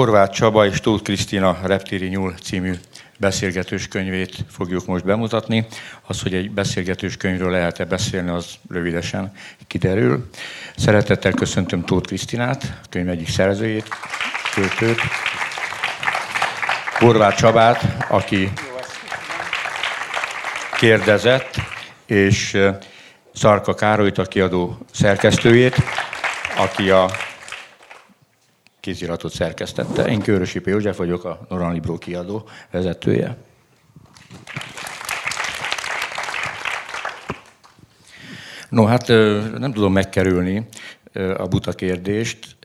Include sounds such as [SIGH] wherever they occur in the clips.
Horváth Csaba és Tóth Krisztina Reptéri Nyúl című beszélgetős könyvét fogjuk most bemutatni. Az, hogy egy beszélgetős könyvről lehet-e beszélni, az rövidesen kiderül. Szeretettel köszöntöm Tóth Krisztinát, a könyv egyik szerzőjét, költőt. Horváth Csabát, aki kérdezett, és Szarka Károlyt, a kiadó szerkesztőjét, aki a kéziratot szerkesztette. Én Körösi P. József vagyok, a Noran Libro kiadó vezetője. No, hát nem tudom megkerülni a buta kérdést,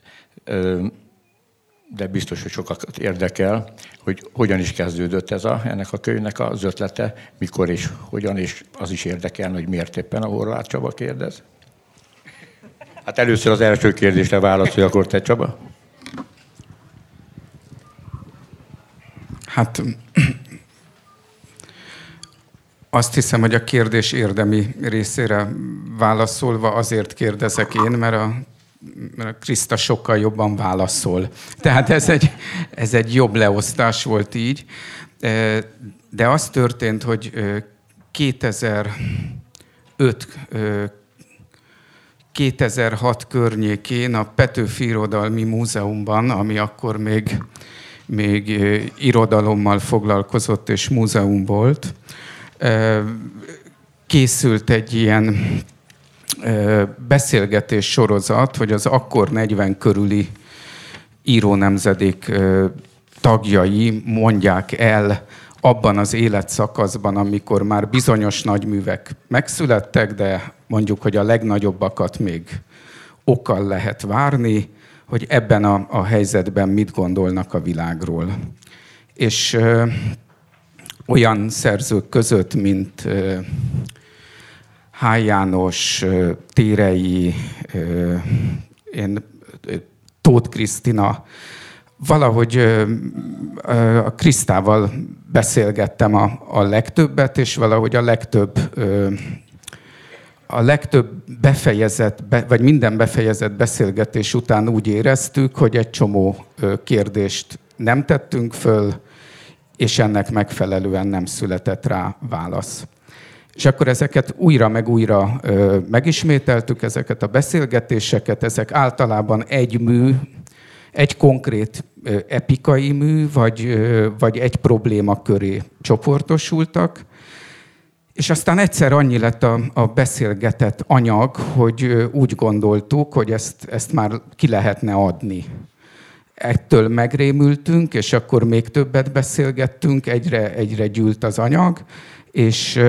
de biztos, hogy sokat érdekel, hogy hogyan is kezdődött ez a, ennek a könyvnek az ötlete, mikor és hogyan, és az is érdekel, hogy miért éppen a Horváth Csaba kérdez. Hát először az első kérdésre válaszolj, akkor te Csaba. Hát azt hiszem, hogy a kérdés érdemi részére válaszolva azért kérdezek én, mert a, mert a Kriszta sokkal jobban válaszol. Tehát ez egy, ez egy jobb leosztás volt így. E, de az történt, hogy 2005 2006 környékén a Petőfi Irodalmi Múzeumban, ami akkor még még irodalommal foglalkozott és múzeum volt. Készült egy ilyen beszélgetés sorozat, hogy az akkor 40 körüli írónemzedék tagjai mondják el abban az életszakaszban, amikor már bizonyos nagyművek megszülettek, de mondjuk, hogy a legnagyobbakat még okkal lehet várni, hogy ebben a, a helyzetben mit gondolnak a világról. És ö, olyan szerzők között, mint ö, Háj János, ö, Térei, ö, én, Tóth Krisztina, valahogy ö, ö, a Krisztával beszélgettem a, a legtöbbet, és valahogy a legtöbb ö, a legtöbb befejezett, vagy minden befejezett beszélgetés után úgy éreztük, hogy egy csomó kérdést nem tettünk föl, és ennek megfelelően nem született rá válasz. És akkor ezeket újra meg újra ö, megismételtük, ezeket a beszélgetéseket, ezek általában egy mű, egy konkrét ö, epikai mű, vagy, ö, vagy egy probléma köré csoportosultak, és aztán egyszer annyi lett a, a beszélgetett anyag, hogy úgy gondoltuk, hogy ezt, ezt már ki lehetne adni. Ettől megrémültünk, és akkor még többet beszélgettünk, egyre, egyre gyűlt az anyag, és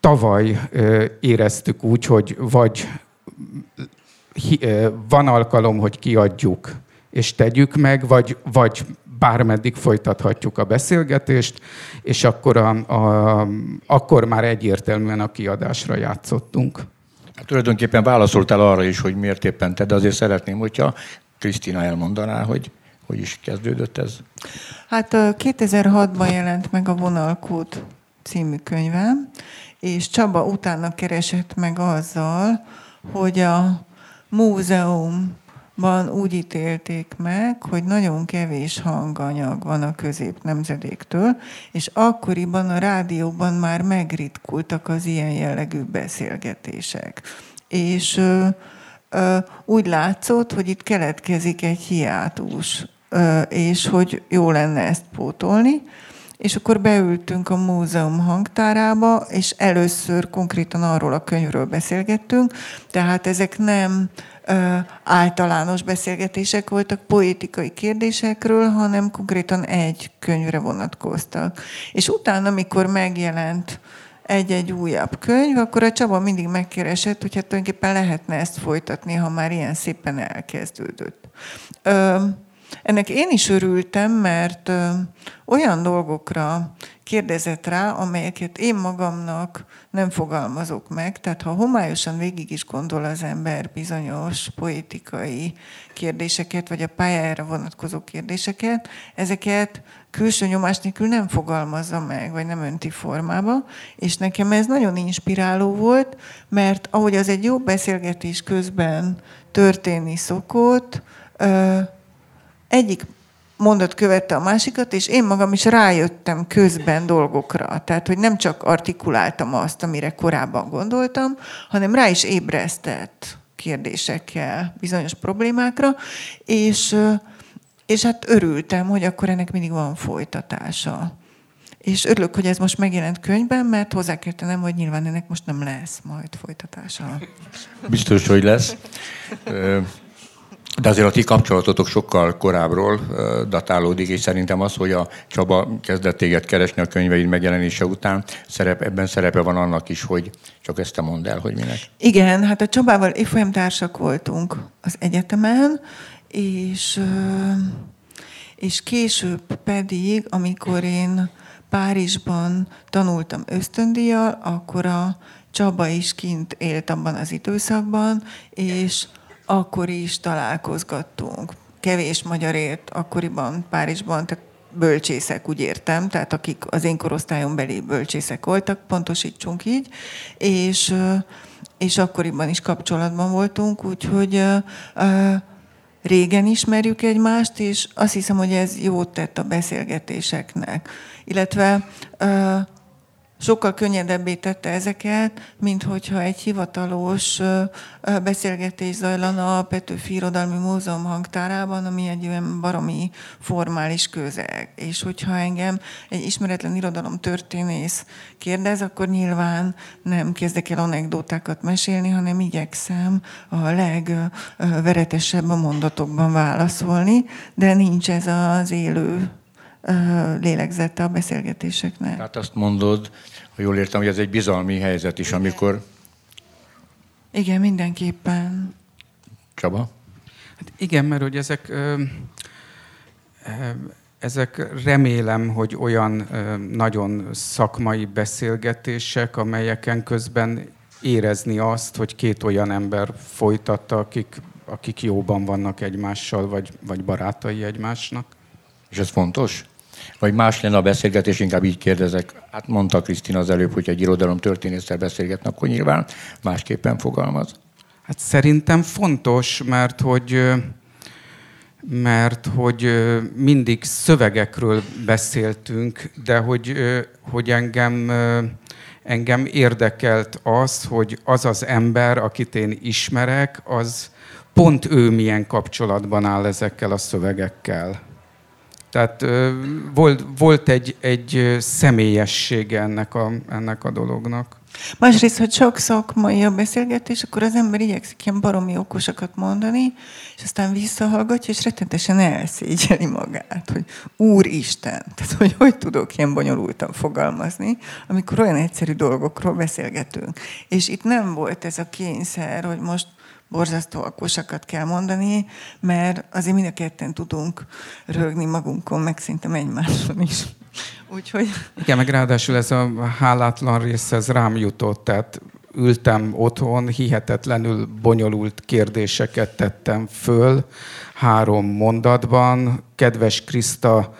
tavaly éreztük úgy, hogy vagy van alkalom, hogy kiadjuk, és tegyük meg, vagy, vagy bármeddig folytathatjuk a beszélgetést, és akkor, a, a, akkor már egyértelműen a kiadásra játszottunk. Hát tulajdonképpen válaszoltál arra is, hogy miért éppen te, de azért szeretném, hogyha Krisztina elmondaná, hogy hogy is kezdődött ez. Hát 2006-ban jelent meg a Vonalkód című könyvem, és Csaba utána keresett meg azzal, hogy a múzeum ban úgy ítélték meg, hogy nagyon kevés hanganyag van a közép nemzedéktől, és akkoriban a rádióban már megritkultak az ilyen jellegű beszélgetések. És ö, ö, úgy látszott, hogy itt keletkezik egy hiátus, ö, és hogy jó lenne ezt pótolni. És akkor beültünk a múzeum hangtárába, és először konkrétan arról a könyvről beszélgettünk, tehát ezek nem általános beszélgetések voltak poétikai kérdésekről, hanem konkrétan egy könyvre vonatkoztak. És utána, amikor megjelent egy-egy újabb könyv, akkor a Csaba mindig megkeresett, hogy hát tulajdonképpen lehetne ezt folytatni, ha már ilyen szépen elkezdődött. Ennek én is örültem, mert olyan dolgokra kérdezett rá, amelyeket én magamnak nem fogalmazok meg. Tehát ha homályosan végig is gondol az ember bizonyos poétikai kérdéseket, vagy a pályájára vonatkozó kérdéseket, ezeket külső nyomás nélkül nem fogalmazza meg, vagy nem önti formába, és nekem ez nagyon inspiráló volt, mert ahogy az egy jó beszélgetés közben történni szokott, egyik mondat követte a másikat, és én magam is rájöttem közben dolgokra. Tehát, hogy nem csak artikuláltam azt, amire korábban gondoltam, hanem rá is ébresztett kérdésekkel bizonyos problémákra, és, és hát örültem, hogy akkor ennek mindig van folytatása. És örülök, hogy ez most megjelent könyvben, mert hozzá kell tennem, hogy nyilván ennek most nem lesz majd folytatása. Biztos, hogy lesz. De azért a ti kapcsolatotok sokkal korábbról datálódik, és szerintem az, hogy a Csaba kezdett téged keresni a könyveid megjelenése után, szerep, ebben szerepe van annak is, hogy csak ezt te mondd el, hogy minek. Igen, hát a Csabával évfolyam társak voltunk az egyetemen, és, és később pedig, amikor én Párizsban tanultam ösztöndíjjal, akkor a Csaba is kint élt abban az időszakban, és akkor is találkozgattunk. Kevés magyar ért akkoriban Párizsban, tehát bölcsészek, úgy értem, tehát akik az én korosztályon belé bölcsészek voltak, pontosítsunk így, és, és akkoriban is kapcsolatban voltunk, úgyhogy régen ismerjük egymást, és azt hiszem, hogy ez jót tett a beszélgetéseknek. Illetve sokkal könnyedebbé tette ezeket, mint hogyha egy hivatalos beszélgetés zajlana a Petőfi Irodalmi Múzeum hangtárában, ami egy olyan baromi formális közeg. És hogyha engem egy ismeretlen irodalom történész kérdez, akkor nyilván nem kezdek el anekdótákat mesélni, hanem igyekszem a legveretesebb a mondatokban válaszolni, de nincs ez az élő lélegzete a beszélgetéseknek. Tehát azt mondod, ha jól értem, hogy ez egy bizalmi helyzet is, Igen. amikor... Igen, mindenképpen. Csaba? Hát igen, mert hogy ezek, ezek remélem, hogy olyan nagyon szakmai beszélgetések, amelyeken közben érezni azt, hogy két olyan ember folytatta, akik, akik jóban vannak egymással, vagy, vagy barátai egymásnak. És ez fontos? Vagy más lenne a beszélgetés, inkább így kérdezek. Hát mondta Krisztina az előbb, hogy egy irodalom történésszel beszélgetnek, akkor nyilván másképpen fogalmaz. Hát szerintem fontos, mert hogy mert hogy mindig szövegekről beszéltünk, de hogy, hogy engem, engem érdekelt az, hogy az az ember, akit én ismerek, az pont ő milyen kapcsolatban áll ezekkel a szövegekkel. Tehát volt, volt egy, egy személyessége ennek a, ennek a dolognak. Másrészt, hogy sok szakmai a beszélgetés, akkor az ember igyekszik ilyen baromi okosakat mondani, és aztán visszahallgatja, és rettenetesen elszégyeli magát, hogy Úristen, tehát hogy hogy tudok ilyen bonyolultan fogalmazni, amikor olyan egyszerű dolgokról beszélgetünk. És itt nem volt ez a kényszer, hogy most borzasztó alkosakat kell mondani, mert azért mind a ketten tudunk rögni magunkon, meg szerintem egymáson is. Úgyhogy... Igen, meg ráadásul ez a hálátlan rész, ez rám jutott, tehát ültem otthon, hihetetlenül bonyolult kérdéseket tettem föl három mondatban. Kedves Kriszta,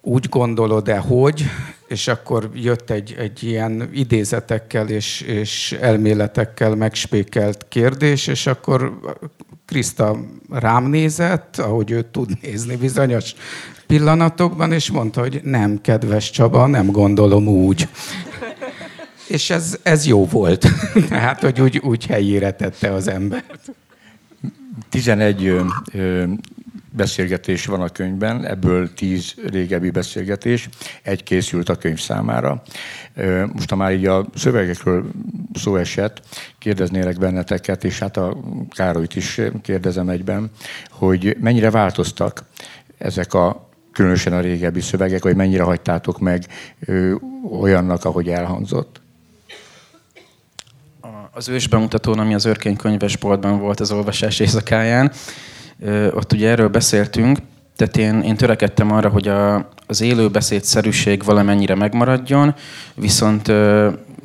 úgy gondolod-e, hogy, és akkor jött egy, egy ilyen idézetekkel és, és elméletekkel megspékelt kérdés, és akkor Kriszta rám nézett, ahogy ő tud nézni bizonyos pillanatokban, és mondta, hogy nem, kedves Csaba, nem gondolom úgy. és ez, ez jó volt. [LAUGHS] Tehát, hogy úgy, úgy helyére tette az embert. 11 ö, ö, beszélgetés van a könyvben, ebből tíz régebbi beszélgetés, egy készült a könyv számára. Most, ha már így a szövegekről szó esett, kérdeznélek benneteket, és hát a Károlyt is kérdezem egyben, hogy mennyire változtak ezek a különösen a régebbi szövegek, hogy mennyire hagytátok meg olyannak, ahogy elhangzott? Az ős bemutatón, ami az Örkény könyvesboltban volt az olvasás éjszakáján, ott ugye erről beszéltünk, tehát én, én törekedtem arra, hogy a, az élőbeszédszerűség valamennyire megmaradjon, viszont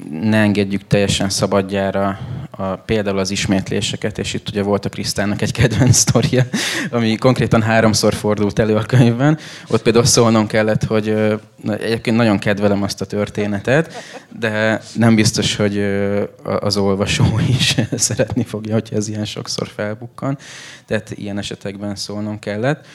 ne engedjük teljesen szabadjára a, például az ismétléseket, és itt ugye volt a Krisztának egy kedvenc sztoria, ami konkrétan háromszor fordult elő a könyvben. Ott például szólnom kellett, hogy egyébként nagyon kedvelem azt a történetet, de nem biztos, hogy az olvasó is [LAUGHS] szeretni fogja, hogyha ez ilyen sokszor felbukkan. Tehát ilyen esetekben szólnom kellett.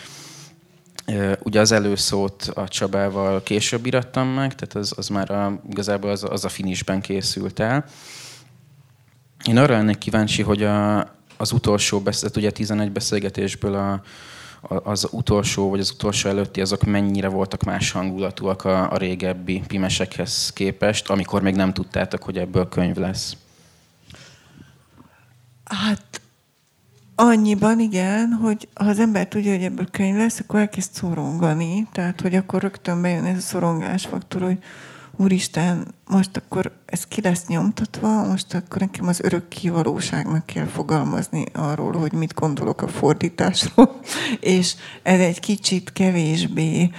Ugye az előszót a Csabával később irattam meg, tehát az, az már a, igazából az, az a finisben készült el. Én arra lennék kíváncsi, hogy a, az utolsó beszéd, ugye 11 beszélgetésből a, az utolsó, vagy az utolsó előtti, azok mennyire voltak más hangulatúak a, a régebbi pimesekhez képest, amikor még nem tudtátok, hogy ebből könyv lesz? Hát annyiban igen, hogy ha az ember tudja, hogy ebből könyv lesz, akkor elkezd szorongani. Tehát, hogy akkor rögtön bejön ez a szorongásfaktor, hogy úristen, most akkor ez ki lesz nyomtatva, most akkor nekem az örök kivalóságnak kell fogalmazni arról, hogy mit gondolok a fordításról, [LAUGHS] és ez egy kicsit kevésbé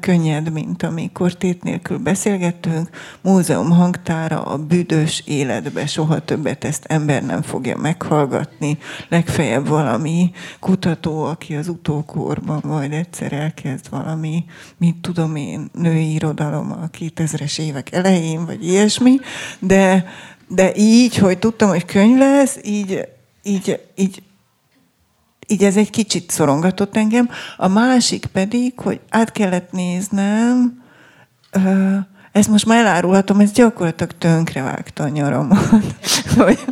könnyed, mint amikor tét nélkül beszélgettünk. Múzeum hangtára a büdös életbe soha többet ezt ember nem fogja meghallgatni. Legfeljebb valami kutató, aki az utókorban majd egyszer elkezd valami, mit tudom én, női irodalom a 2000-es évek elején, vagy ilyesmi, de, de így, hogy tudtam, hogy könyv lesz, így, így, így, így ez egy kicsit szorongatott engem. A másik pedig, hogy át kellett néznem, ezt most már elárulhatom, ez gyakorlatilag tönkrevágta a nyaramat. [LAUGHS] hogy,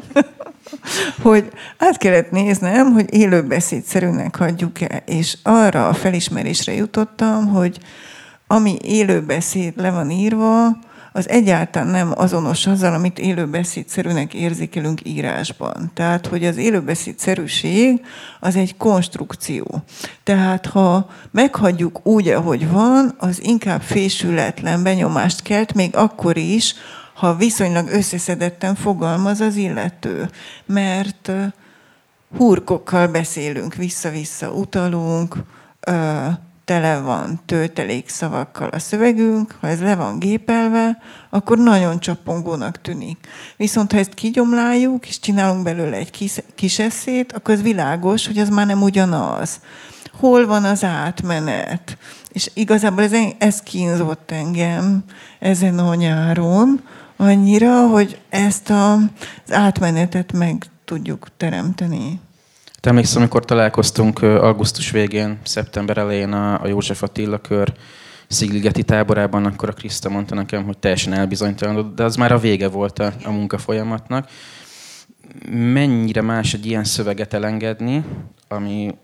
hogy át kellett néznem, hogy élőbeszédszerűnek hagyjuk-e, és arra a felismerésre jutottam, hogy ami élőbeszéd le van írva, az egyáltalán nem azonos azzal, amit élőbeszédszerűnek érzékelünk írásban. Tehát, hogy az élőbeszédszerűség az egy konstrukció. Tehát, ha meghagyjuk úgy, ahogy van, az inkább fésületlen benyomást kelt, még akkor is, ha viszonylag összeszedetten fogalmaz az illető. Mert hurkokkal beszélünk, vissza-vissza utalunk, tele van töltelék szavakkal a szövegünk, ha ez le van gépelve, akkor nagyon csapongónak tűnik. Viszont ha ezt kigyomláljuk, és csinálunk belőle egy kis, kis eszét, akkor az világos, hogy az már nem ugyanaz. Hol van az átmenet? És igazából ez, ez kínzott engem ezen a nyáron, annyira, hogy ezt a, az átmenetet meg tudjuk teremteni. Te emlékszem, amikor találkoztunk augusztus végén, szeptember elején a, a József Attila kör Szigligeti táborában, akkor a Kriszta mondta nekem, hogy teljesen elbizonytalanodott, de az már a vége volt a, a munkafolyamatnak. Mennyire más egy ilyen szöveget elengedni, ami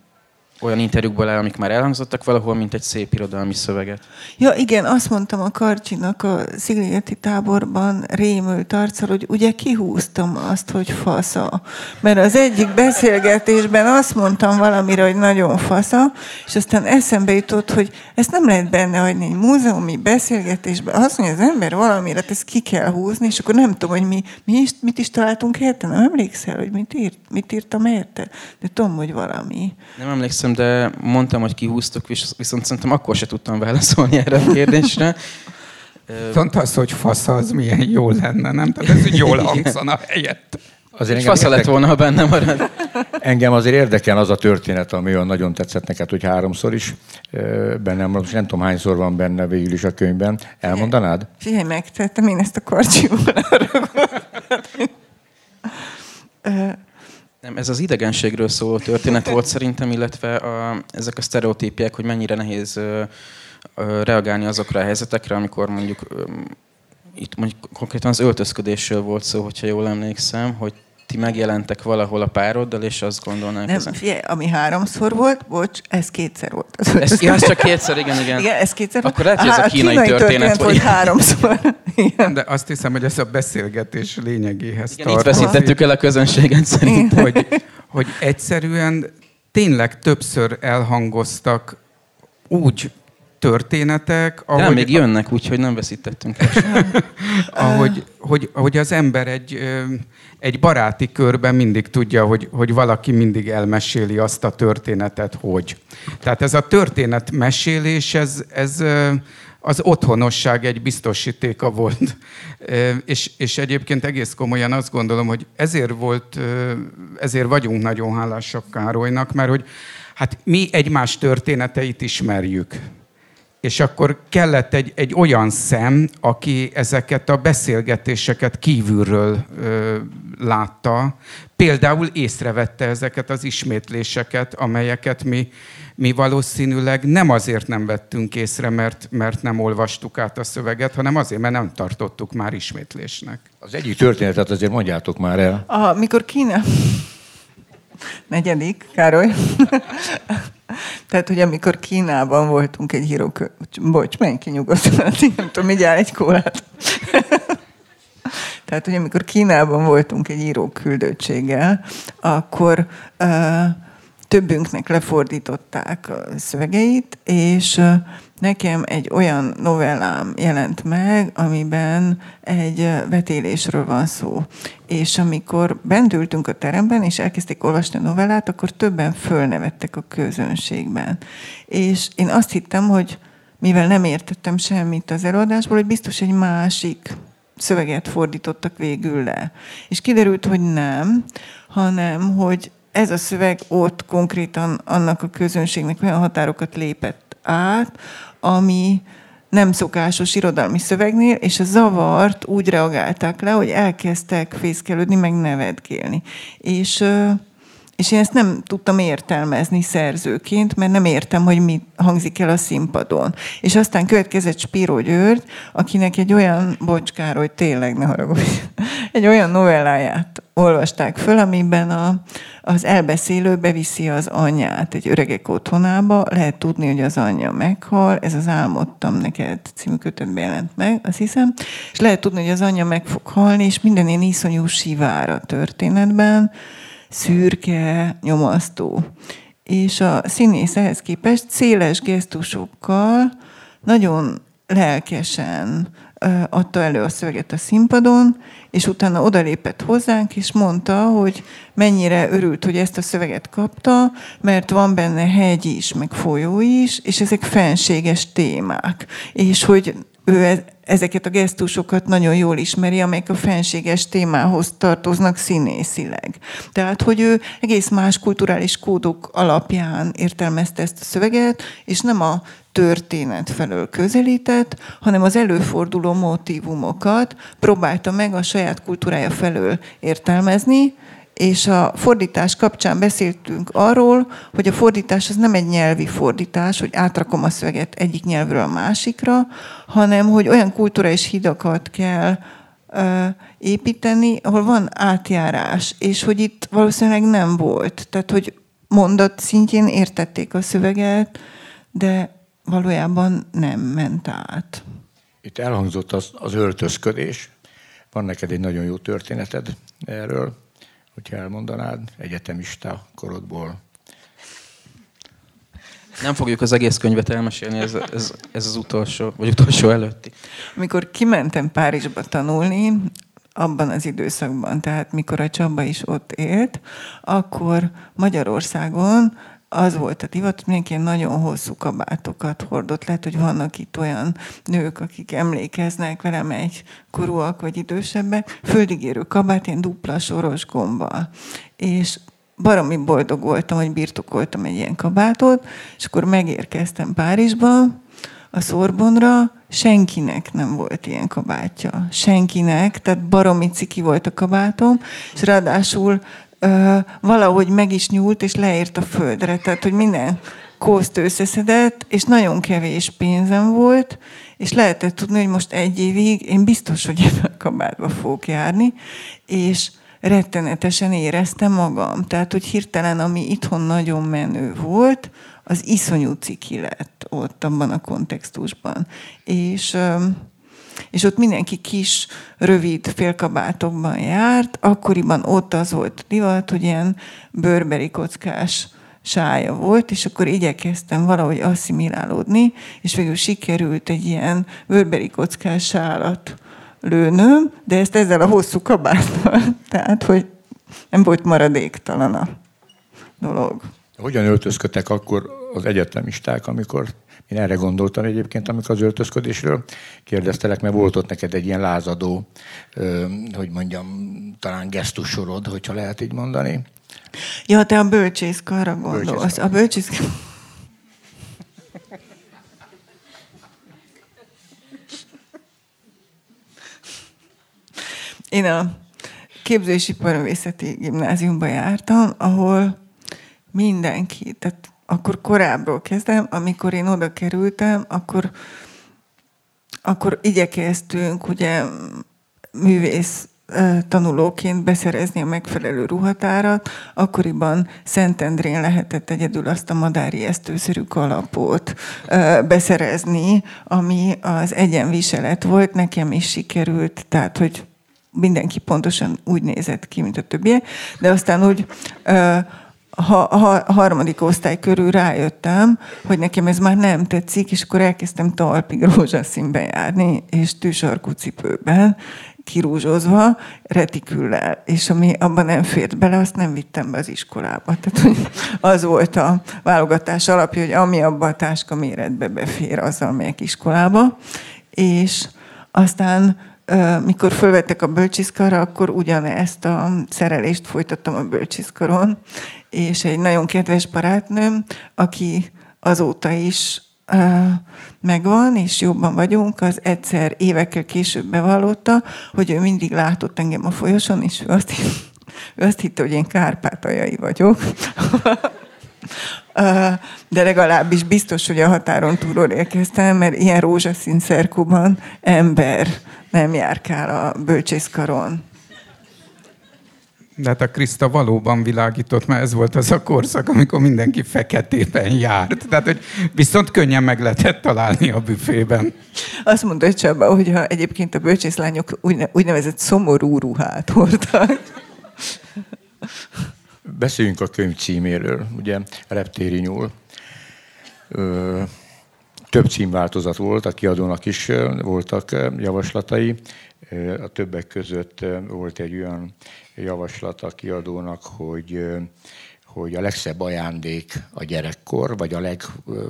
olyan interjúkból áll, amik már elhangzottak valahol, mint egy szép irodalmi szöveget. Ja, igen, azt mondtam a Karcsinak a Szigligeti táborban rémült arccal, hogy ugye kihúztam azt, hogy fasza. Mert az egyik beszélgetésben azt mondtam valamire, hogy nagyon fasza, és aztán eszembe jutott, hogy ezt nem lehet benne hagyni egy múzeumi beszélgetésben. Azt mondja az ember valamire, ezt ki kell húzni, és akkor nem tudom, hogy mi, mi is, mit is találtunk érte. Nem emlékszel, hogy mit, írt, mit írtam érte? De tudom, hogy valami. Nem emlékszem emlékszem, de mondtam, hogy kihúztuk, viszont szerintem akkor se tudtam válaszolni erre a kérdésre. [LAUGHS] Viszont az, hogy fasz, az milyen jó lenne, nem? Tehát ez jól [LAUGHS] hangzana helyett. Azért Fasz lett volna, ha benne marad. [LAUGHS] Engem azért érdekel az a történet, ami olyan nagyon tetszett neked, hogy háromszor is bennem van, nem tudom hányszor van benne végül is a könyvben. Elmondanád? Figyelj, megtettem én ezt a karcsiból. Nem, ez az idegenségről szóló történet volt szerintem, illetve a, ezek a sztereotípiek, hogy mennyire nehéz ö, ö, reagálni azokra a helyzetekre, amikor mondjuk ö, itt mondjuk konkrétan az öltözködésről volt szó, hogyha jól emlékszem, hogy ti megjelentek valahol a pároddal, és azt gondolnák... Nem, ezen... figyelj, ami háromszor volt, bocs, ez kétszer volt. Ez, ja, ez csak kétszer, igen, igen. Igen, ez kétszer Akkor lehet, hogy ez a kínai, a kínai történet, történet volt. háromszor. [LAUGHS] Igen. De azt hiszem, hogy ez a beszélgetés lényegéhez igen, tart. Itt veszítettük el a közönséget szerint. Hogy, hogy egyszerűen tényleg többször elhangoztak úgy történetek. Ahogy, De még jönnek, úgyhogy nem veszítettünk. [LAUGHS] ahogy, hogy, ahogy az ember egy, egy baráti körben mindig tudja, hogy, hogy valaki mindig elmeséli azt a történetet, hogy. Tehát ez a történetmesélés, ez, ez az otthonosság egy biztosítéka volt. És, és egyébként egész komolyan azt gondolom, hogy ezért volt, ezért vagyunk nagyon hálásak Károlynak, mert hogy hát mi egymás történeteit ismerjük és akkor kellett egy, egy olyan szem, aki ezeket a beszélgetéseket kívülről ö, látta. Például észrevette ezeket az ismétléseket, amelyeket mi mi valószínűleg nem azért nem vettünk észre, mert, mert nem olvastuk át a szöveget, hanem azért, mert nem tartottuk már ismétlésnek. Az egyik történetet azért mondjátok már el. A, mikor Kína... [LAUGHS] Negyedik, Károly. [LAUGHS] Tehát, hogy amikor Kínában voltunk egy hírók... Bocs, menj ki nyugodtan, nem tudom, így egy kólát. [LAUGHS] Tehát, hogy amikor Kínában voltunk egy íróküldöttséggel, akkor uh, többünknek lefordították a szövegeit, és nekem egy olyan novellám jelent meg, amiben egy vetélésről van szó. És amikor bent ültünk a teremben, és elkezdték olvasni a novellát, akkor többen fölnevettek a közönségben. És én azt hittem, hogy mivel nem értettem semmit az előadásból, hogy biztos egy másik szöveget fordítottak végül le. És kiderült, hogy nem, hanem hogy ez a szöveg ott konkrétan annak a közönségnek olyan határokat lépett át, ami nem szokásos irodalmi szövegnél, és a zavart úgy reagálták le, hogy elkezdtek fészkelődni, meg nevetgélni. És és én ezt nem tudtam értelmezni szerzőként, mert nem értem, hogy mi hangzik el a színpadon. És aztán következett Spiro György, akinek egy olyan, bocskár, hogy tényleg ne haragudj, [LAUGHS] egy olyan novelláját olvasták föl, amiben a, az elbeszélő beviszi az anyját egy öregek otthonába, lehet tudni, hogy az anyja meghal, ez az Álmodtam neked című kötetben jelent meg, azt hiszem, és lehet tudni, hogy az anyja meg fog halni, és minden ilyen iszonyú sivár a történetben, szürke, nyomasztó. És a színész ehhez képest széles gesztusokkal nagyon lelkesen adta elő a szöveget a színpadon, és utána odalépett hozzánk, és mondta, hogy mennyire örült, hogy ezt a szöveget kapta, mert van benne hegy is, meg folyó is, és ezek fenséges témák. És hogy ő e- ezeket a gesztusokat nagyon jól ismeri, amelyek a fenséges témához tartoznak színészileg. Tehát, hogy ő egész más kulturális kódok alapján értelmezte ezt a szöveget, és nem a történet felől közelített, hanem az előforduló motivumokat próbálta meg a saját kultúrája felől értelmezni, és a fordítás kapcsán beszéltünk arról, hogy a fordítás az nem egy nyelvi fordítás, hogy átrakom a szöveget egyik nyelvről a másikra, hanem hogy olyan kulturális hidakat kell építeni, ahol van átjárás, és hogy itt valószínűleg nem volt. Tehát, hogy mondat szintjén értették a szöveget, de valójában nem ment át. Itt elhangzott az, az öltözködés. Van neked egy nagyon jó történeted erről hogyha elmondanád egyetemista korodból. Nem fogjuk az egész könyvet elmesélni, ez, ez, ez az utolsó, vagy utolsó előtti. Amikor kimentem Párizsba tanulni, abban az időszakban, tehát mikor a Csaba is ott élt, akkor Magyarországon az volt a divat, mindenki nagyon hosszú kabátokat hordott. Lehet, hogy vannak itt olyan nők, akik emlékeznek velem egy korúak vagy idősebbek, földigérő kabát, ilyen dupla soros gombbal. És baromi boldog voltam, hogy birtokoltam egy ilyen kabátot, és akkor megérkeztem Párizsba, a Szorbonra, senkinek nem volt ilyen kabátja. Senkinek, tehát baromi ciki volt a kabátom, és ráadásul valahogy meg is nyúlt, és leért a földre. Tehát, hogy minden kószt összeszedett, és nagyon kevés pénzem volt, és lehetett tudni, hogy most egy évig én biztos, hogy ebben a kabátba fogok járni, és rettenetesen éreztem magam. Tehát, hogy hirtelen, ami itthon nagyon menő volt, az iszonyú ciki lett ott abban a kontextusban. És és ott mindenki kis, rövid félkabátokban járt. Akkoriban ott az volt divat, hogy ilyen bőrberi kockás sája volt, és akkor igyekeztem valahogy asszimilálódni, és végül sikerült egy ilyen bőrberi kockás sálat lőnöm, de ezt ezzel a hosszú kabáttal, [LAUGHS] tehát, hogy nem volt maradéktalan a dolog. Hogyan öltözködtek akkor az egyetemisták, amikor én erre gondoltam egyébként, amikor az öltözködésről kérdeztelek, mert volt ott neked egy ilyen lázadó, hogy mondjam, talán gesztusorod, hogyha lehet így mondani. Ja, te a bölcsészkarra gondolsz. A bölcsészkar... Én a képzőiparművészeti gimnáziumba jártam, ahol mindenki, tehát akkor korábbról kezdem, amikor én oda kerültem, akkor, akkor igyekeztünk ugye művész tanulóként beszerezni a megfelelő ruhatárat. Akkoriban Szentendrén lehetett egyedül azt a madári esztőszerű kalapot beszerezni, ami az egyenviselet volt, nekem is sikerült, tehát hogy mindenki pontosan úgy nézett ki, mint a többiek, de aztán úgy ha, a harmadik osztály körül rájöttem, hogy nekem ez már nem tetszik, és akkor elkezdtem talpig rózsaszínben járni, és tűsarkú cipőben, kirúzsozva, retiküllel, és ami abban nem fért bele, azt nem vittem be az iskolába. Tehát hogy az volt a válogatás alapja, hogy ami abba a táska méretbe befér, azzal megyek iskolába. És aztán mikor fölvettek a bölcsiszkarra, akkor ugyanezt a szerelést folytattam a bölcsiszkaron, és egy nagyon kedves barátnőm, aki azóta is megvan, és jobban vagyunk, az egyszer évekkel később bevallotta, hogy ő mindig látott engem a folyoson, és ő azt, hitt, ő azt hitte, hogy én kárpátaljai vagyok. De legalábbis biztos, hogy a határon túlról érkeztem, mert ilyen rózsaszín szerkóban ember nem járkál a bölcsészkaron. De hát a Kriszta valóban világított, mert ez volt az a korszak, amikor mindenki feketében járt. Tehát, hogy viszont könnyen meg lehetett találni a büfében. Azt mondta Csaba, hogy ha egyébként a bölcsészlányok úgynevezett szomorú ruhát hordtak. Beszéljünk a könyv címéről, ugye Reptéri nyúl. Ö, több címváltozat volt, a kiadónak is voltak javaslatai. A többek között volt egy olyan javaslat a kiadónak, hogy hogy a legszebb ajándék a gyerekkor, vagy a leg,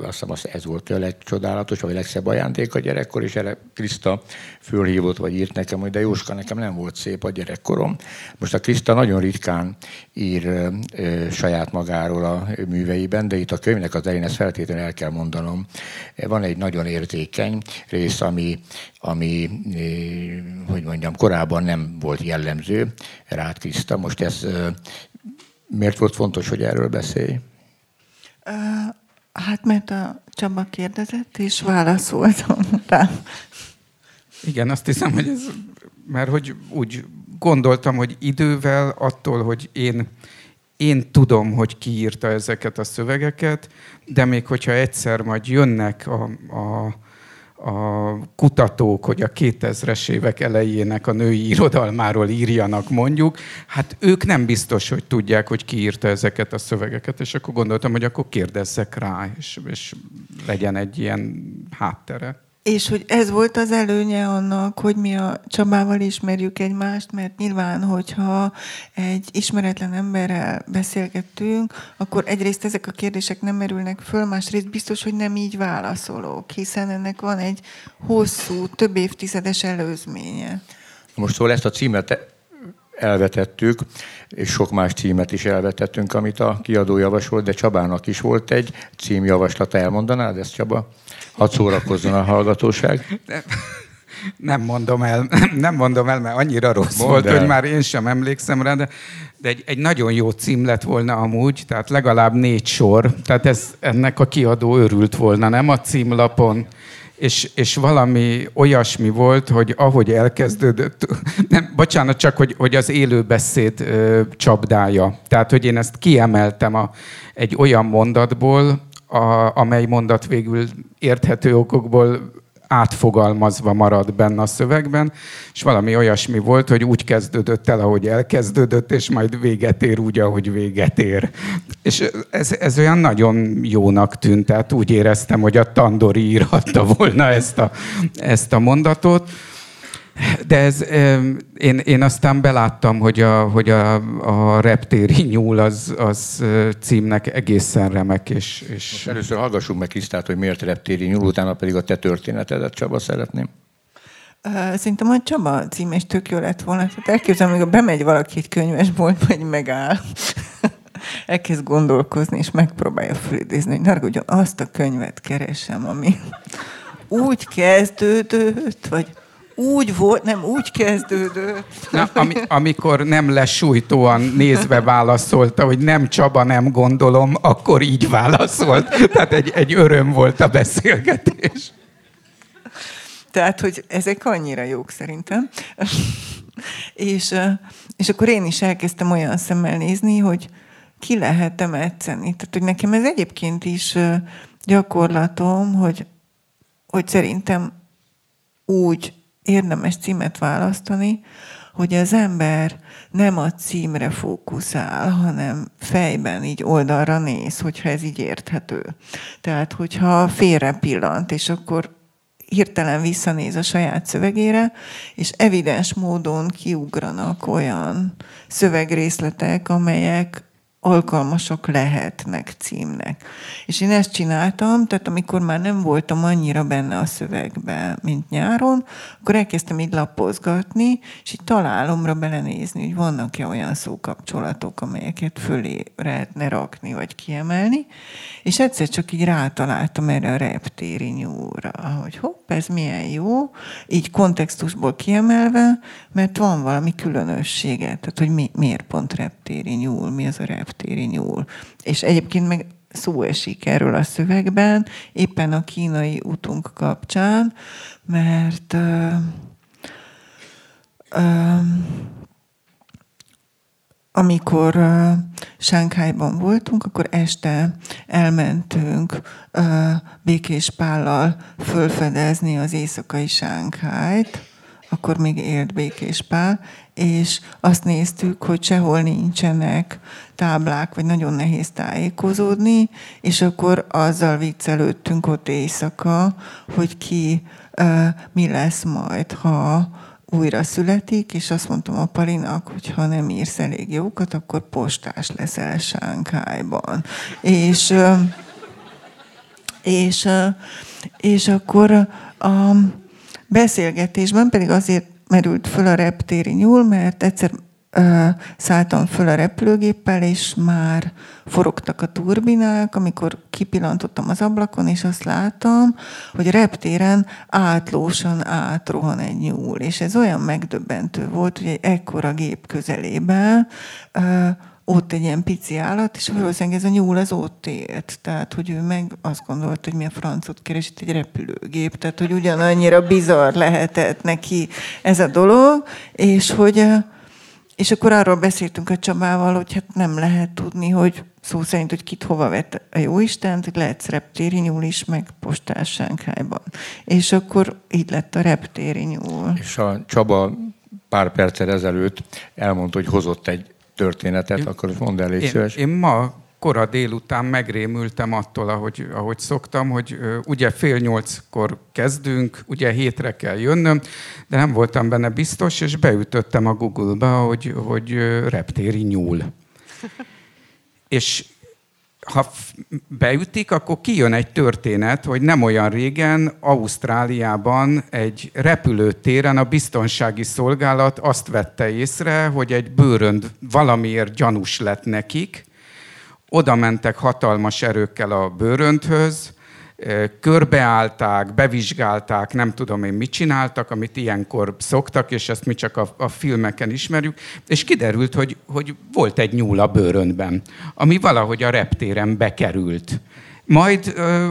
azt hiszem ez volt a legcsodálatos, vagy a legszebb ajándék a gyerekkor, és erre Kriszta fölhívott, vagy írt nekem, hogy de Jóska, nekem nem volt szép a gyerekkorom. Most a Kriszta nagyon ritkán ír ö, ö, saját magáról a műveiben, de itt a könyvnek az elején ezt feltétlenül el kell mondanom. Van egy nagyon érzékeny rész, ami, ami hogy mondjam, korábban nem volt jellemző rád Kriszta. Most ez Miért volt fontos, hogy erről beszélj? Hát, mert a Csaba kérdezett, és válaszoltam rá. Igen, azt hiszem, hogy ez, mert hogy úgy gondoltam, hogy idővel attól, hogy én, én tudom, hogy ki írta ezeket a szövegeket, de még hogyha egyszer majd jönnek a, a a kutatók, hogy a 2000-es évek elejének a női irodalmáról írjanak mondjuk, hát ők nem biztos, hogy tudják, hogy ki írta ezeket a szövegeket, és akkor gondoltam, hogy akkor kérdezzek rá, és, és legyen egy ilyen háttere. És hogy ez volt az előnye annak, hogy mi a Csabával ismerjük egymást, mert nyilván, hogyha egy ismeretlen emberrel beszélgettünk, akkor egyrészt ezek a kérdések nem merülnek föl, másrészt biztos, hogy nem így válaszolok, hiszen ennek van egy hosszú, több évtizedes előzménye. Most szóval ezt a címet elvetettük, és sok más címet is elvetettünk, amit a kiadó javasolt, de Csabának is volt egy címjavaslata. Elmondanád ezt, Csaba? Hadd szórakozzon a hallgatóság. Nem, nem mondom el, [LAUGHS] nem mondom el, mert annyira rossz Mondd volt, el. hogy már én sem emlékszem rá, de, de egy, egy nagyon jó cím lett volna amúgy, tehát legalább négy sor, tehát ez, ennek a kiadó örült volna, nem a címlapon és, és valami olyasmi volt, hogy ahogy elkezdődött, [LAUGHS] nem, bocsánat, csak hogy, hogy az élőbeszéd ö, csapdája. Tehát, hogy én ezt kiemeltem a, egy olyan mondatból, a, amely mondat végül érthető okokból átfogalmazva marad benne a szövegben, és valami olyasmi volt, hogy úgy kezdődött el, ahogy elkezdődött, és majd véget ér úgy, ahogy véget ér. És ez, ez olyan nagyon jónak tűnt, tehát úgy éreztem, hogy a Tandori írhatta volna ezt a, ezt a mondatot. De ez, én, én aztán beláttam, hogy a, hogy a, a reptéri nyúl az, az címnek egészen remek. És, és... Most először hallgassuk meg Krisztát, hogy miért reptéri nyúl, utána pedig a te történetedet, Csaba, szeretném. Szerintem a Csaba cím is tök jó lett volna. Tehát elképzelem, amikor bemegy valaki egy könyvesboltba, vagy megáll, [LAUGHS] elkezd gondolkozni, és megpróbálja fölidézni, hogy nargudjon, azt a könyvet keresem, ami [LAUGHS] úgy kezdődött, vagy úgy volt, nem úgy kezdődött. Na, ami, amikor nem lesújtóan nézve válaszolta, hogy nem Csaba, nem gondolom, akkor így válaszolt. Tehát egy, egy öröm volt a beszélgetés. Tehát, hogy ezek annyira jók szerintem. és, és akkor én is elkezdtem olyan szemmel nézni, hogy ki lehet emetszeni. Tehát, hogy nekem ez egyébként is gyakorlatom, hogy, hogy szerintem úgy érdemes címet választani, hogy az ember nem a címre fókuszál, hanem fejben így oldalra néz, hogyha ez így érthető. Tehát, hogyha félre pillant, és akkor hirtelen visszanéz a saját szövegére, és evidens módon kiugranak olyan szövegrészletek, amelyek alkalmasak lehetnek címnek. És én ezt csináltam, tehát amikor már nem voltam annyira benne a szövegbe, mint nyáron, akkor elkezdtem így lapozgatni, és így találomra belenézni, hogy vannak-e olyan szókapcsolatok, amelyeket fölé lehetne rakni, vagy kiemelni, és egyszer csak így rátaláltam erre a reptéri nyúlra, hogy hopp, ez milyen jó, így kontextusból kiemelve, mert van valami különössége, tehát hogy mi, miért pont reptéri nyúl, mi az a reptéri reptéri nyúl. És egyébként meg szó esik erről a szövegben, éppen a kínai utunk kapcsán, mert uh, uh, amikor uh, Sánkhájban voltunk, akkor este elmentünk uh, Békés Pállal fölfedezni az éjszakai Sánkhájt, akkor még élt Békés Pál, és azt néztük, hogy sehol nincsenek táblák, vagy nagyon nehéz tájékozódni, és akkor azzal viccelődtünk ott éjszaka, hogy ki mi lesz majd, ha újra születik, és azt mondtam a Palinak, hogy ha nem írsz elég jókat, akkor postás leszel Sánkájban. És, és, és akkor a beszélgetésben pedig azért merült föl a reptéri nyúl, mert egyszer ö, szálltam föl a repülőgéppel, és már forogtak a turbinák, amikor kipillantottam az ablakon, és azt láttam, hogy reptéren átlósan átrohan egy nyúl. És ez olyan megdöbbentő volt, hogy egy ekkora gép közelében ö, ott egy ilyen pici állat, és valószínűleg ez a nyúl az ott élt. Tehát, hogy ő meg azt gondolta, hogy mi a francot keres itt egy repülőgép. Tehát, hogy ugyanannyira bizarr lehetett neki ez a dolog, és hogy és akkor arról beszéltünk a Csabával, hogy hát nem lehet tudni, hogy szó szerint, hogy kit hova vett a Jóisten, hogy lehet reptéri nyúl is, meg postás. És akkor így lett a reptéri nyúl. És a Csaba pár perccel ezelőtt elmondta, hogy hozott egy történetet, én, akkor mondd el, légy én, szíves. Én ma kora délután megrémültem attól, ahogy, ahogy szoktam, hogy ugye fél nyolckor kezdünk, ugye hétre kell jönnöm, de nem voltam benne biztos, és beütöttem a Google-ba, hogy, hogy reptéri nyúl. [LAUGHS] és ha beütik, akkor kijön egy történet, hogy nem olyan régen Ausztráliában egy repülőtéren a biztonsági szolgálat azt vette észre, hogy egy bőrönd valamiért gyanús lett nekik, oda mentek hatalmas erőkkel a bőrönthöz, körbeállták, bevizsgálták, nem tudom én mit csináltak, amit ilyenkor szoktak, és ezt mi csak a, a filmeken ismerjük, és kiderült, hogy, hogy volt egy nyúl a bőrönben, ami valahogy a reptéren bekerült. Majd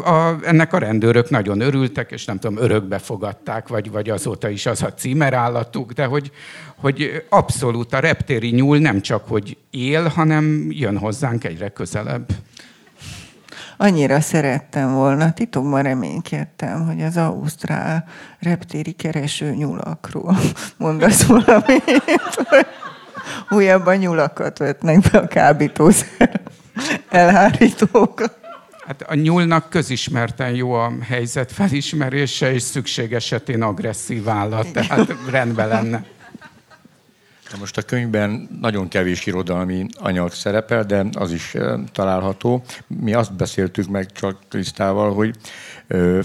a, ennek a rendőrök nagyon örültek, és nem tudom, örökbe fogadták, vagy, vagy azóta is az a címerállatuk, de hogy, hogy abszolút a reptéri nyúl nem csak, hogy él, hanem jön hozzánk egyre közelebb annyira szerettem volna, titokban reménykedtem, hogy az ausztrál reptéri kereső nyulakról [LAUGHS] mondasz valamit. Újabban nyulakat vetnek be a kábítószer elhárítók. Hát a nyúlnak közismerten jó a helyzet felismerése, és szükség esetén agresszív állat, tehát [LAUGHS] rendben lenne. Most a könyvben nagyon kevés irodalmi anyag szerepel, de az is található. Mi azt beszéltük meg csak Krisztával, hogy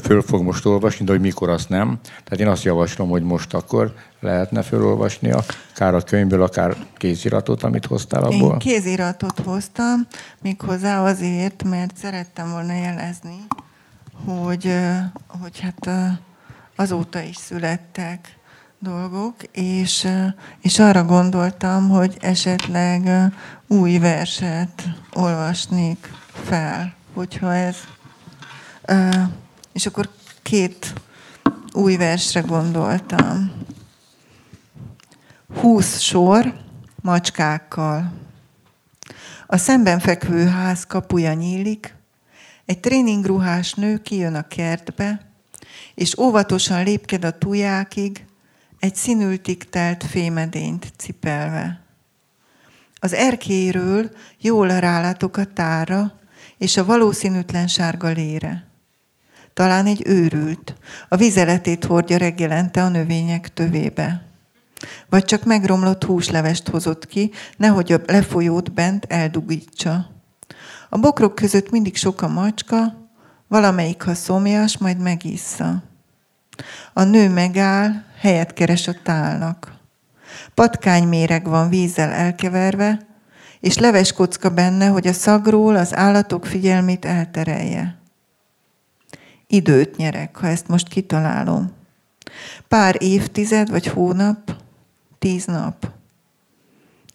föl fog most olvasni, de hogy mikor azt nem. Tehát én azt javaslom, hogy most akkor lehetne fölolvasni, akár a könyvből, akár kéziratot, amit hoztál abból. Én kéziratot hoztam, méghozzá azért, mert szerettem volna jelezni, hogy, hogy hát azóta is születtek dolgok, és, és arra gondoltam, hogy esetleg új verset olvasnék fel, hogyha ez... És akkor két új versre gondoltam. Húsz sor macskákkal. A szemben fekvő ház kapuja nyílik, egy tréningruhás nő kijön a kertbe, és óvatosan lépked a tujákig, egy színültig telt fémedényt cipelve. Az erkéről jól rálátok a tára, és a valószínűtlen sárga lére. Talán egy őrült, a vizeletét hordja reggelente a növények tövébe. Vagy csak megromlott húslevest hozott ki, nehogy a lefolyót bent eldugítsa. A bokrok között mindig sok a macska, valamelyik, ha szomjas, majd megissza. A nő megáll, helyet keres a tálnak. Patkányméreg van vízzel elkeverve, és leves kocka benne, hogy a szagról az állatok figyelmét elterelje. Időt nyerek, ha ezt most kitalálom. Pár évtized vagy hónap, tíz nap.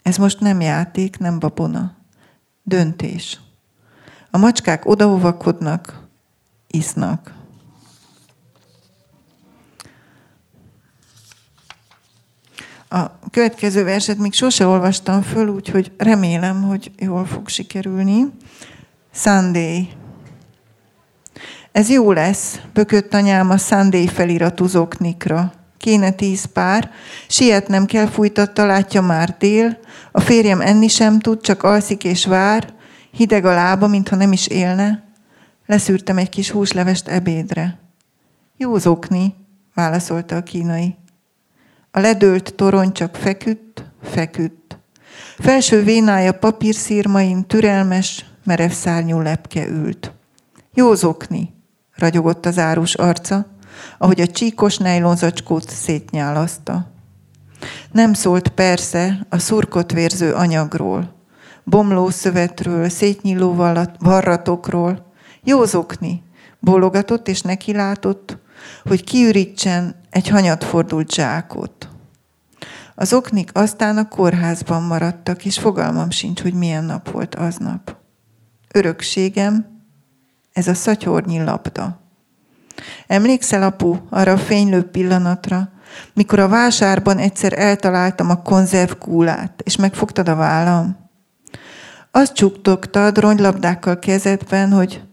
Ez most nem játék, nem babona. Döntés. A macskák odaovakodnak, isznak. A következő verset még sose olvastam föl, úgyhogy remélem, hogy jól fog sikerülni. Sunday. Ez jó lesz, bökött anyám a Sunday feliratú zoknikra. Kéne tíz pár, sietnem kell, fújtatta, látja már dél, a férjem enni sem tud, csak alszik és vár, hideg a lába, mintha nem is élne. Leszűrtem egy kis húslevest ebédre. Jó zokni, válaszolta a kínai. A ledőlt torony csak feküdt, feküdt. Felső vénája papírszírmain türelmes, merev szárnyú lepke ült. Jó zokni, ragyogott az árus arca, ahogy a csíkos nejlonzacskót szétnyálaszta. Nem szólt persze a szurkot vérző anyagról, bomló szövetről, szétnyíló varratokról. Jó zokni, bólogatott és nekilátott, hogy kiürítsen egy hanyatfordult zsákot. Az oknik aztán a kórházban maradtak, és fogalmam sincs, hogy milyen nap volt aznap. Örökségem, ez a szatyornyi labda. Emlékszel, apu, arra a fénylő pillanatra, mikor a vásárban egyszer eltaláltam a konzervkúlát, és megfogtad a vállam? Azt csuktogtad ronylabdákkal kezedben, hogy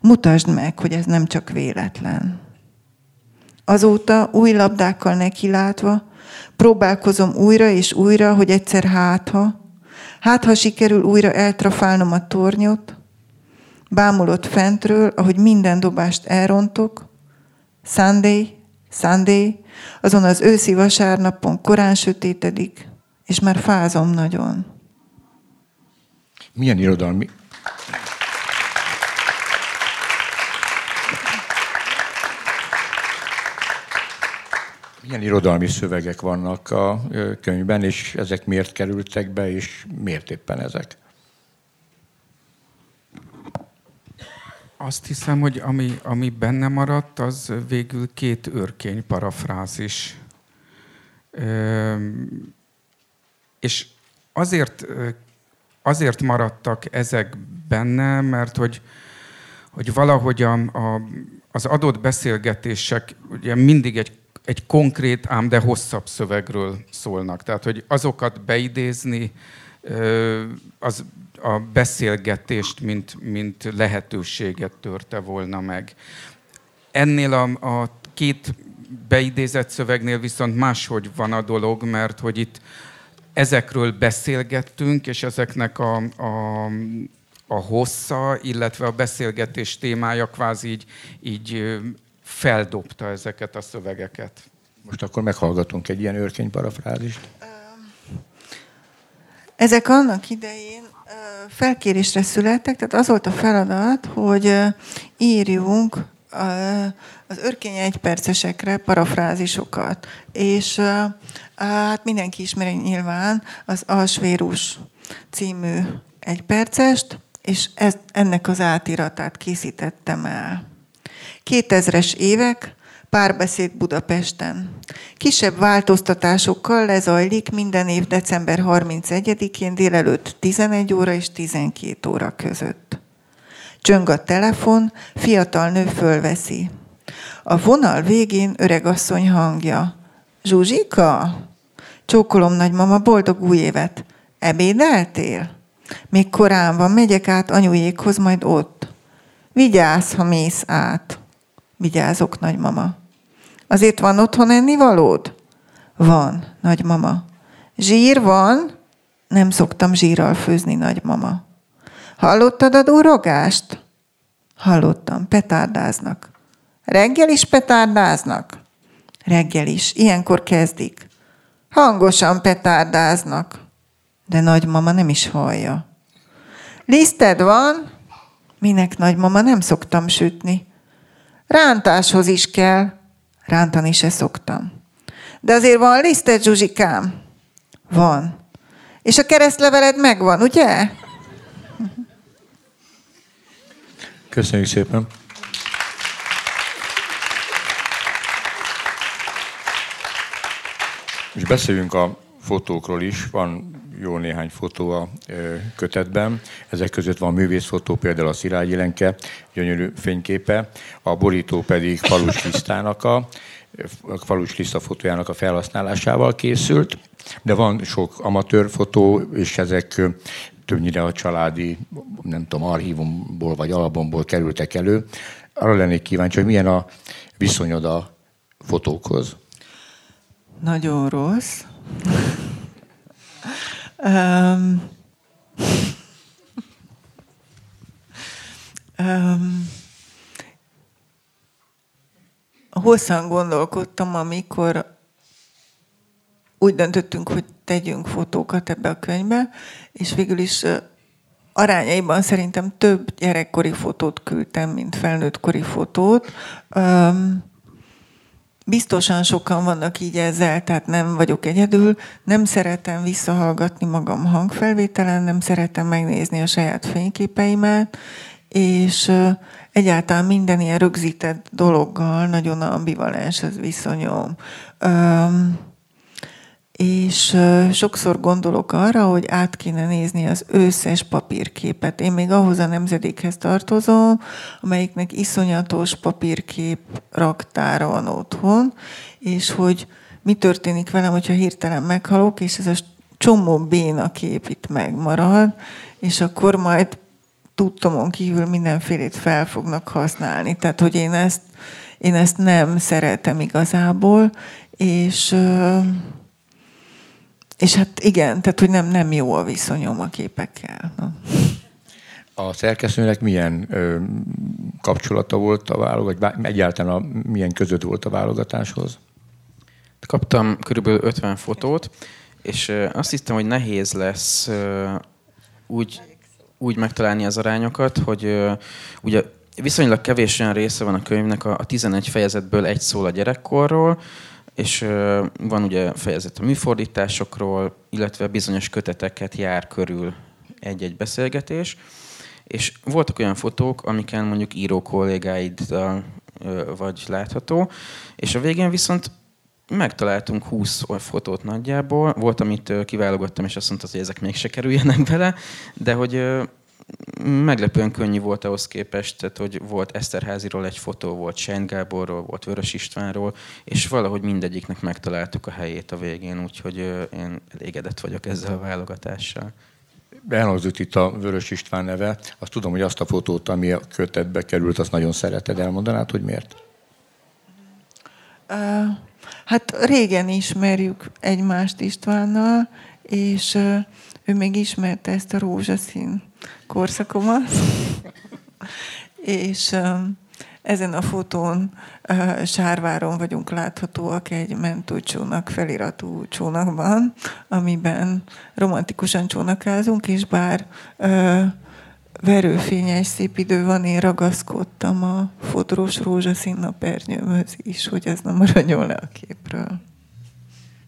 mutasd meg, hogy ez nem csak véletlen. Azóta új labdákkal nekilátva próbálkozom újra és újra, hogy egyszer hátha, hátha sikerül újra eltrafálnom a tornyot, bámulott fentről, ahogy minden dobást elrontok, Sunday, Sunday, azon az őszi vasárnapon korán sötétedik, és már fázom nagyon. Milyen irodalmi Milyen irodalmi szövegek vannak a könyvben, és ezek miért kerültek be, és miért éppen ezek? Azt hiszem, hogy ami, ami benne maradt, az végül két őrkény parafrázis. És azért, azért maradtak ezek benne, mert hogy, hogy valahogy a, a, az adott beszélgetések ugye mindig egy egy konkrét, ám de hosszabb szövegről szólnak. Tehát, hogy azokat beidézni, az a beszélgetést, mint, mint lehetőséget törte volna meg. Ennél a, a két beidézett szövegnél viszont máshogy van a dolog, mert hogy itt ezekről beszélgettünk, és ezeknek a, a, a hossza, illetve a beszélgetés témája kvázi így, így feldobta ezeket a szövegeket. Most akkor meghallgatunk egy ilyen őrkény parafrázist. Ezek annak idején felkérésre születtek, tehát az volt a feladat, hogy írjunk az örkény egypercesekre parafrázisokat. És hát mindenki ismeri nyilván az Alsvérus című egypercest, és ez, ennek az átiratát készítettem el. 2000-es évek, Párbeszéd Budapesten. Kisebb változtatásokkal lezajlik minden év december 31-én délelőtt 11 óra és 12 óra között. Csöng a telefon, fiatal nő fölveszi. A vonal végén öregasszony hangja. Zsuzsika? Csókolom nagymama, boldog új évet. Ebédeltél? Még korán van, megyek át anyujékhoz, majd ott. Vigyázz, ha mész át. Vigyázok, nagymama. Azért van otthon ennivalód? Van, nagymama. Zsír van? Nem szoktam zsírral főzni, nagymama. Hallottad a durrogást? Hallottam, petárdáznak. Reggel is petárdáznak? Reggel is, ilyenkor kezdik. Hangosan petárdáznak. De nagymama nem is hallja. Liszted van? Minek nagymama, nem szoktam sütni. Rántáshoz is kell. Rántani se szoktam. De azért van liszted, Zsuzsikám? Van. És a keresztleveled megvan, ugye? Köszönjük szépen. És beszéljünk a fotókról is. Van jó néhány fotó a kötetben. Ezek között van művészfotó, például a Szilágyi Lenke gyönyörű fényképe, a borító pedig Falus Krisztának a, Falus Kriszta fotójának a felhasználásával készült, de van sok amatőr fotó, és ezek többnyire a családi, nem tudom, archívumból vagy alapomból kerültek elő. Arra lennék kíváncsi, hogy milyen a viszonyod a fotókhoz. Nagyon rossz. Um, um, hosszan gondolkodtam, amikor úgy döntöttünk, hogy tegyünk fotókat ebbe a könyvbe, és végül is arányaiban szerintem több gyerekkori fotót küldtem, mint felnőttkori fotót. Biztosan sokan vannak így ezzel, tehát nem vagyok egyedül. Nem szeretem visszahallgatni magam hangfelvételen, nem szeretem megnézni a saját fényképeimet, és egyáltalán minden ilyen rögzített dologgal nagyon ambivalens az viszonyom és sokszor gondolok arra, hogy át kéne nézni az összes papírképet. Én még ahhoz a nemzedékhez tartozom, amelyiknek iszonyatos papírkép raktára van otthon, és hogy mi történik velem, hogyha hirtelen meghalok, és ez a csomó béna kép itt megmarad, és akkor majd tudtomon kívül mindenfélét fel fognak használni. Tehát, hogy én ezt, én ezt nem szeretem igazából, és és hát igen, tehát hogy nem, nem jó a viszonyom a képekkel. Na. A szerkesztőnek milyen ö, kapcsolata volt a válogatás, vagy egyáltalán a, milyen között volt a válogatáshoz? Kaptam körülbelül 50 fotót, és ö, azt hittem, hogy nehéz lesz ö, úgy, úgy megtalálni az arányokat, hogy ö, ugye viszonylag kevés olyan része van a könyvnek, a, a 11 fejezetből egy szól a gyerekkorról, és van ugye fejezet a műfordításokról, illetve bizonyos köteteket jár körül egy-egy beszélgetés, és voltak olyan fotók, amiken mondjuk író kollégáiddal vagy látható, és a végén viszont megtaláltunk 20 fotót nagyjából. Volt, amit kiválogattam, és azt mondta, hogy ezek mégse kerüljenek bele, de hogy meglepően könnyű volt ahhoz képest, tehát, hogy volt Eszterháziról egy fotó, volt Sein Gáborról, volt Vörös Istvánról, és valahogy mindegyiknek megtaláltuk a helyét a végén, úgyhogy én elégedett vagyok ezzel a válogatással. Elhangzott itt a Vörös István neve. Azt tudom, hogy azt a fotót, ami a kötetbe került, azt nagyon szereted. Elmondanád, hogy miért? Hát régen ismerjük egymást Istvánnal, és ő még ismerte ezt a rózsaszín korszakomat, és ezen a fotón Sárváron vagyunk láthatóak egy mentőcsónak feliratú csónakban, amiben romantikusan csónakázunk, és bár verőfényes szép idő van, én ragaszkodtam a fodros rózsaszín napernyőmhöz is, hogy ez nem maradjon le a képről.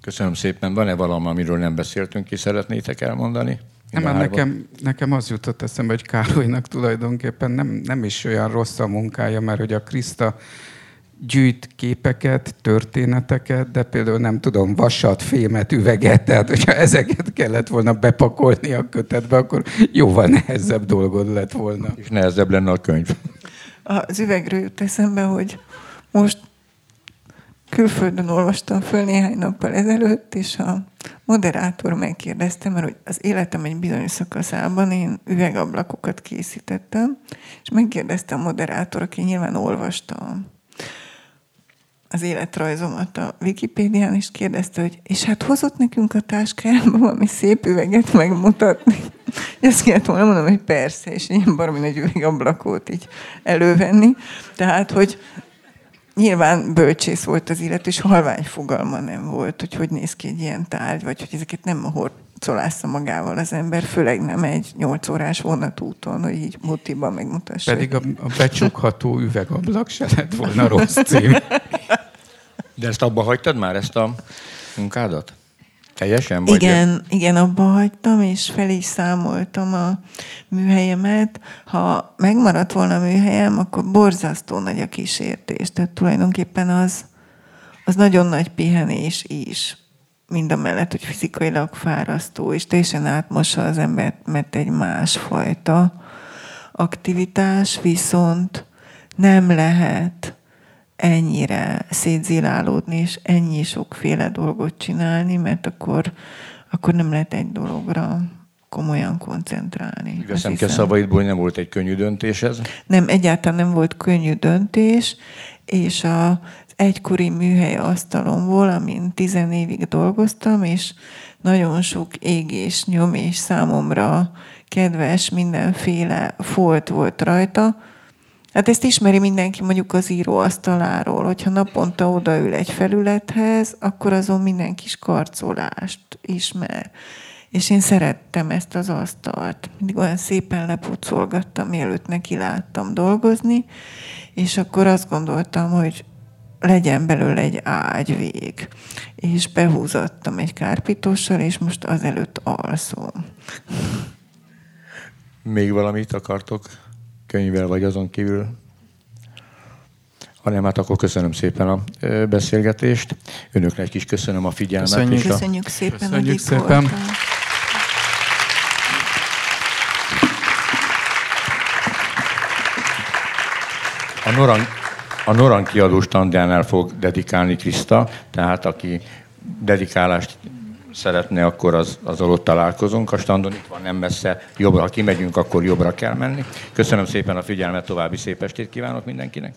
Köszönöm szépen. Van-e valami, amiről nem beszéltünk, ki szeretnétek elmondani? Nem, mert nekem, nekem az jutott eszembe, hogy Károlynak tulajdonképpen nem, nem is olyan rossz a munkája, mert hogy a Kriszta gyűjt képeket, történeteket, de például nem tudom, vasat, fémet, üveget, tehát hogyha ezeket kellett volna bepakolni a kötetbe, akkor jóval nehezebb dolgod lett volna. És nehezebb lenne a könyv. Az üvegről jut eszembe, hogy most külföldön olvastam föl néhány nappal ezelőtt, és a moderátor megkérdezte, mert hogy az életem egy bizonyos szakaszában én üvegablakokat készítettem, és megkérdezte a moderátor, aki nyilván olvasta az életrajzomat a Wikipédián, és kérdezte, hogy és hát hozott nekünk a táskájába valami szép üveget megmutatni. [LAUGHS] Ezt kellett volna mondom, hogy persze, és ilyen baromi nagy üvegablakot így elővenni. Tehát, hogy nyilván bölcsész volt az illető, és halvány fogalma nem volt, hogy hogy néz ki egy ilyen tárgy, vagy hogy ezeket nem horcolásza magával az ember, főleg nem egy nyolc órás vonatúton, hogy így motiban megmutassa. Pedig a, a becsukható üvegablak se lett volna rossz cím. De ezt abba hagytad már, ezt a munkádat? Teljesen? Vagy igen, igen, abba hagytam, és fel is számoltam a műhelyemet. Ha megmaradt volna a műhelyem, akkor borzasztó nagy a kísértés. Tehát tulajdonképpen az, az nagyon nagy pihenés is. Mind a mellett, hogy fizikailag fárasztó, és teljesen átmossa az embert, mert egy másfajta aktivitás, viszont nem lehet ennyire szétzilálódni, és ennyi sokféle dolgot csinálni, mert akkor, akkor nem lehet egy dologra komolyan koncentrálni. Veszem ki a szavaidból, nem volt egy könnyű döntés ez? Nem, egyáltalán nem volt könnyű döntés, és az egykori műhely asztalomból, amin tizen évig dolgoztam, és nagyon sok égés, nyomés számomra kedves, mindenféle folt volt rajta, Hát ezt ismeri mindenki mondjuk az íróasztaláról, hogyha naponta odaül egy felülethez, akkor azon minden kis karcolást ismer. És én szerettem ezt az asztalt. Mindig olyan szépen lepucolgattam, mielőtt neki láttam dolgozni, és akkor azt gondoltam, hogy legyen belőle egy ágyvég. És behúzottam egy kárpitossal, és most azelőtt alszom. Még valamit akartok könyvvel, vagy azon kívül? Ha nem, hát akkor köszönöm szépen a beszélgetést. Önöknek is köszönöm a figyelmet. Köszönjük, és a... köszönjük szépen, köszönjük szépen. A Noran, a Noran kiadó standjánál fog dedikálni Kriszta, tehát aki dedikálást szeretne, akkor az, az ott találkozunk. A standon itt van nem messze, jobbra, ha kimegyünk, akkor jobbra kell menni. Köszönöm szépen a figyelmet, további szép estét kívánok mindenkinek.